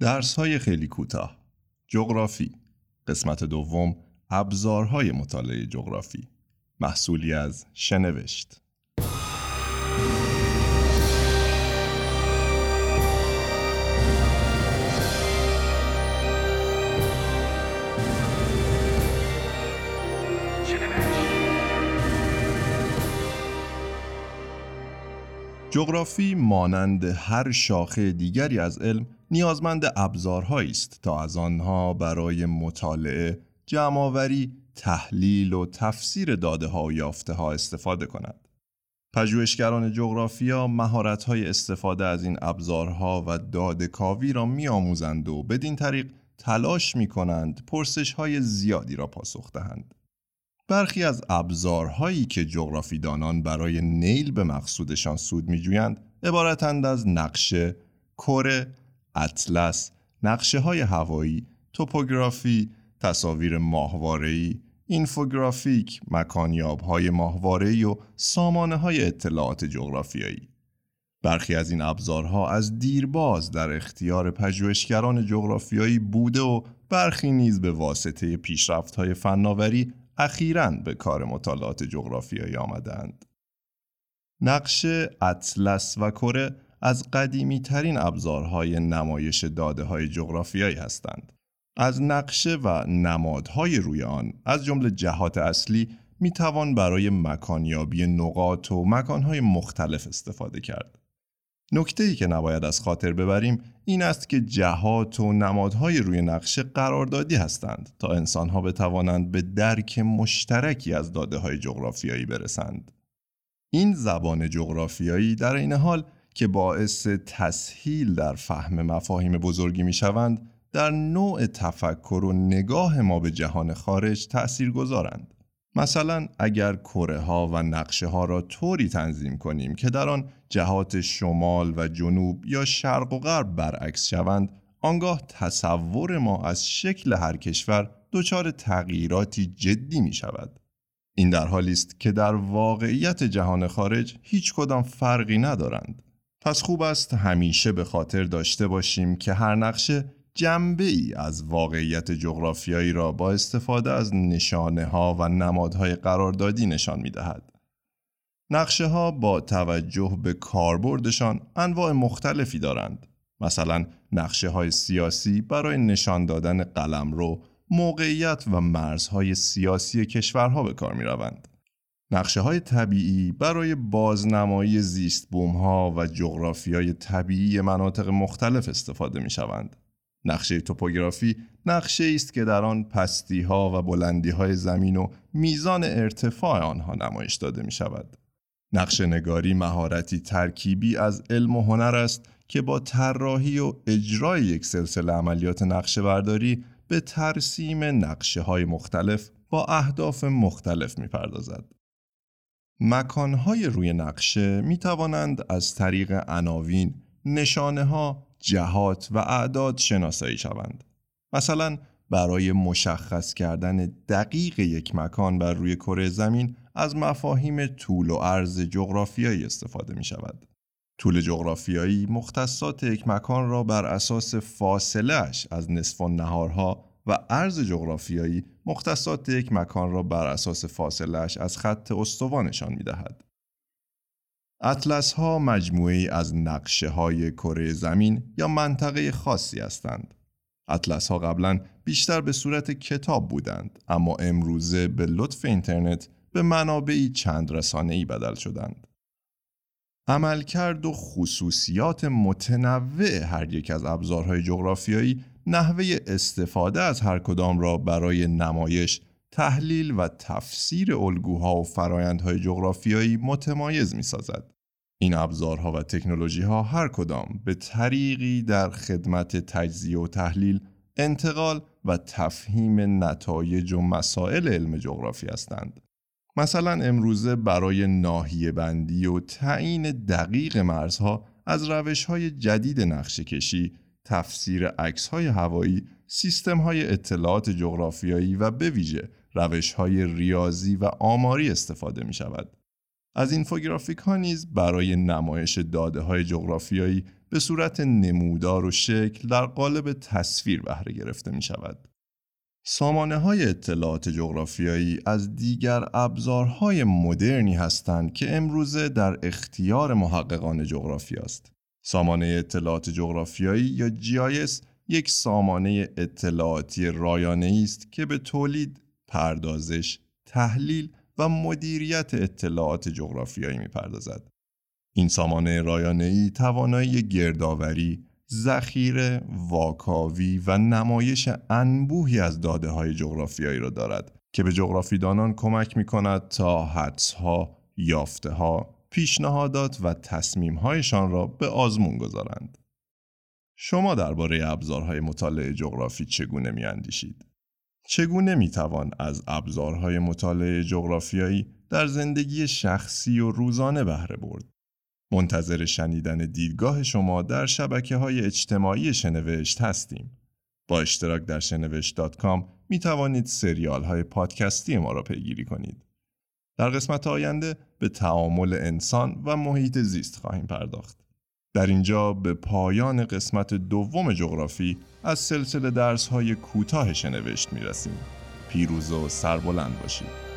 درس های خیلی کوتاه. جغرافی. قسمت دوم ابزارهای مطالعه جغرافی. محصولی از شنوشت. جغرافی مانند هر شاخه دیگری از علم نیازمند ابزارهایی است تا از آنها برای مطالعه، جمعآوری، تحلیل و تفسیر داده ها و یافته ها استفاده کند. پژوهشگران جغرافیا مهارت‌های استفاده از این ابزارها و داده کاوی را می‌آموزند و بدین طریق تلاش می‌کنند پرسش‌های زیادی را پاسخ دهند. برخی از ابزارهایی که جغرافیدانان برای نیل به مقصودشان سود میجویند عبارتند از نقشه، کره، اطلس، نقشه های هوایی، توپوگرافی، تصاویر ماهواره‌ای، اینفوگرافیک، مکانیاب های ماهواره‌ای و سامانه های اطلاعات جغرافیایی. برخی از این ابزارها از دیرباز در اختیار پژوهشگران جغرافیایی بوده و برخی نیز به واسطه پیشرفت‌های فناوری اخیرا به کار مطالعات جغرافیایی آمدند. نقشه اطلس و کره از قدیمی ترین ابزارهای نمایش داده های جغرافیایی هستند. از نقشه و نمادهای روی آن از جمله جهات اصلی می توان برای مکانیابی نقاط و مکانهای مختلف استفاده کرد. نکته ای که نباید از خاطر ببریم این است که جهات و نمادهای روی نقشه قراردادی هستند تا انسانها بتوانند به درک مشترکی از داده های جغرافیایی برسند. این زبان جغرافیایی در این حال که باعث تسهیل در فهم مفاهیم بزرگی می شوند در نوع تفکر و نگاه ما به جهان خارج تأثیر گذارند. مثلا اگر کره ها و نقشه ها را طوری تنظیم کنیم که در آن جهات شمال و جنوب یا شرق و غرب برعکس شوند آنگاه تصور ما از شکل هر کشور دچار تغییراتی جدی می شود. این در حالی است که در واقعیت جهان خارج هیچ کدام فرقی ندارند. پس خوب است همیشه به خاطر داشته باشیم که هر نقشه جنبه ای از واقعیت جغرافیایی را با استفاده از نشانه ها و نمادهای قراردادی نشان می دهد. نقشه ها با توجه به کاربردشان انواع مختلفی دارند. مثلا نقشه های سیاسی برای نشان دادن قلمرو، موقعیت و مرزهای سیاسی کشورها به کار می روند. نقشه های طبیعی برای بازنمایی زیست بوم ها و جغرافی های طبیعی مناطق مختلف استفاده می شوند. نقشه توپوگرافی نقشه است که در آن پستی ها و بلندی های زمین و میزان ارتفاع آنها نمایش داده می شود. نقشه نگاری مهارتی ترکیبی از علم و هنر است که با طراحی و اجرای یک سلسله عملیات نقشه برداری به ترسیم نقشه های مختلف با اهداف مختلف می پردازد. مکانهای روی نقشه می توانند از طریق عناوین، نشانه ها، جهات و اعداد شناسایی شوند. مثلا برای مشخص کردن دقیق یک مکان بر روی کره زمین از مفاهیم طول و عرض جغرافیایی استفاده می شود. طول جغرافیایی مختصات یک مکان را بر اساس فاصلهش از نصف نهارها و عرض جغرافیایی مختصات یک مکان را بر اساس فاصلهش از خط استوانشان می دهد. اطلس ها مجموعی از نقشه های کره زمین یا منطقه خاصی هستند. اطلس ها قبلا بیشتر به صورت کتاب بودند اما امروزه به لطف اینترنت به منابعی چند رسانه ای بدل شدند. عملکرد و خصوصیات متنوع هر یک از ابزارهای جغرافیایی نحوه استفاده از هر کدام را برای نمایش، تحلیل و تفسیر الگوها و فرایندهای جغرافیایی متمایز می سازد. این ابزارها و تکنولوژی ها هر کدام به طریقی در خدمت تجزیه و تحلیل، انتقال و تفهیم نتایج و مسائل علم جغرافی هستند. مثلا امروزه برای ناحیه بندی و تعیین دقیق مرزها از روش های جدید نقشه کشی، تفسیر عکس های هوایی، سیستم های اطلاعات جغرافیایی و به ویژه روش های ریاضی و آماری استفاده می شود. از اینفوگرافیک ها نیز برای نمایش داده های جغرافیایی به صورت نمودار و شکل در قالب تصویر بهره گرفته می شود. سامانه های اطلاعات جغرافیایی از دیگر ابزارهای مدرنی هستند که امروزه در اختیار محققان جغرافی است. سامانه اطلاعات جغرافیایی یا GIS یک سامانه اطلاعاتی رایانه است که به تولید، پردازش، تحلیل و مدیریت اطلاعات جغرافیایی می‌پردازد. این سامانه رایانه‌ای توانایی گردآوری، ذخیره، واکاوی و نمایش انبوهی از داده های جغرافیایی را دارد که به جغرافیدانان کمک می کند تا حدسها، یافته ها، پیشنهادات و تصمیمهایشان را به آزمون گذارند. شما درباره ابزارهای مطالعه جغرافی چگونه می اندیشید؟ چگونه می توان از ابزارهای مطالعه جغرافیایی در زندگی شخصی و روزانه بهره برد؟ منتظر شنیدن دیدگاه شما در شبکه های اجتماعی شنوشت هستیم. با اشتراک در شنوشت.com می توانید سریال های پادکستی ما را پیگیری کنید. در قسمت آینده به تعامل انسان و محیط زیست خواهیم پرداخت. در اینجا به پایان قسمت دوم جغرافی از سلسله درس های کوتاه شنوشت می. پیروز و سربلند باشید.